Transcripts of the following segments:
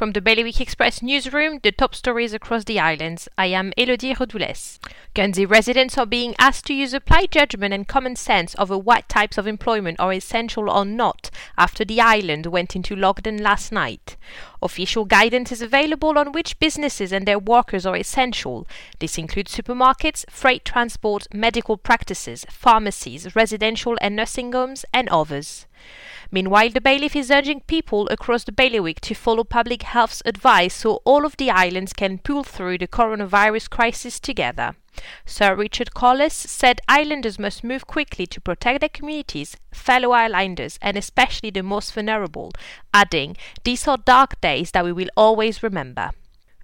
From the Bailiwick Express newsroom, the top stories across the islands. I am Elodie Rodoules. Guernsey residents are being asked to use applied judgment and common sense over what types of employment are essential or not after the island went into lockdown last night. Official guidance is available on which businesses and their workers are essential. This includes supermarkets, freight transport, medical practices, pharmacies, residential and nursing homes, and others. Meanwhile, the bailiff is urging people across the bailiwick to follow public health's advice so all of the islands can pull through the coronavirus crisis together. Sir Richard Collas said islanders must move quickly to protect their communities, fellow islanders, and especially the most vulnerable, adding, These are dark days that we will always remember.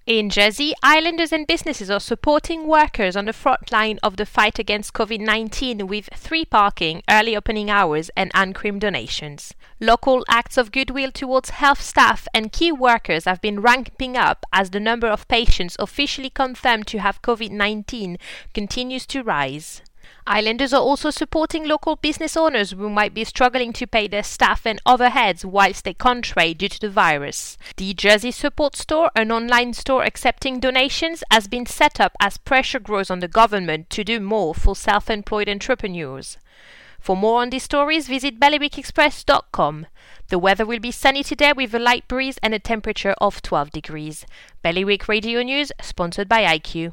In Jersey, islanders and businesses are supporting workers on the front line of the fight against COVID 19 with free parking, early opening hours, and uncream donations. Local acts of goodwill towards health staff and key workers have been ramping up as the number of patients officially confirmed to have COVID 19 continues to rise. Islanders are also supporting local business owners who might be struggling to pay their staff and overheads whilst they can't trade due to the virus. The Jersey Support Store, an online store accepting donations, has been set up as pressure grows on the government to do more for self employed entrepreneurs. For more on these stories, visit bailiwickexpress.com. The weather will be sunny today with a light breeze and a temperature of 12 degrees. Bailiwick Radio News, sponsored by IQ.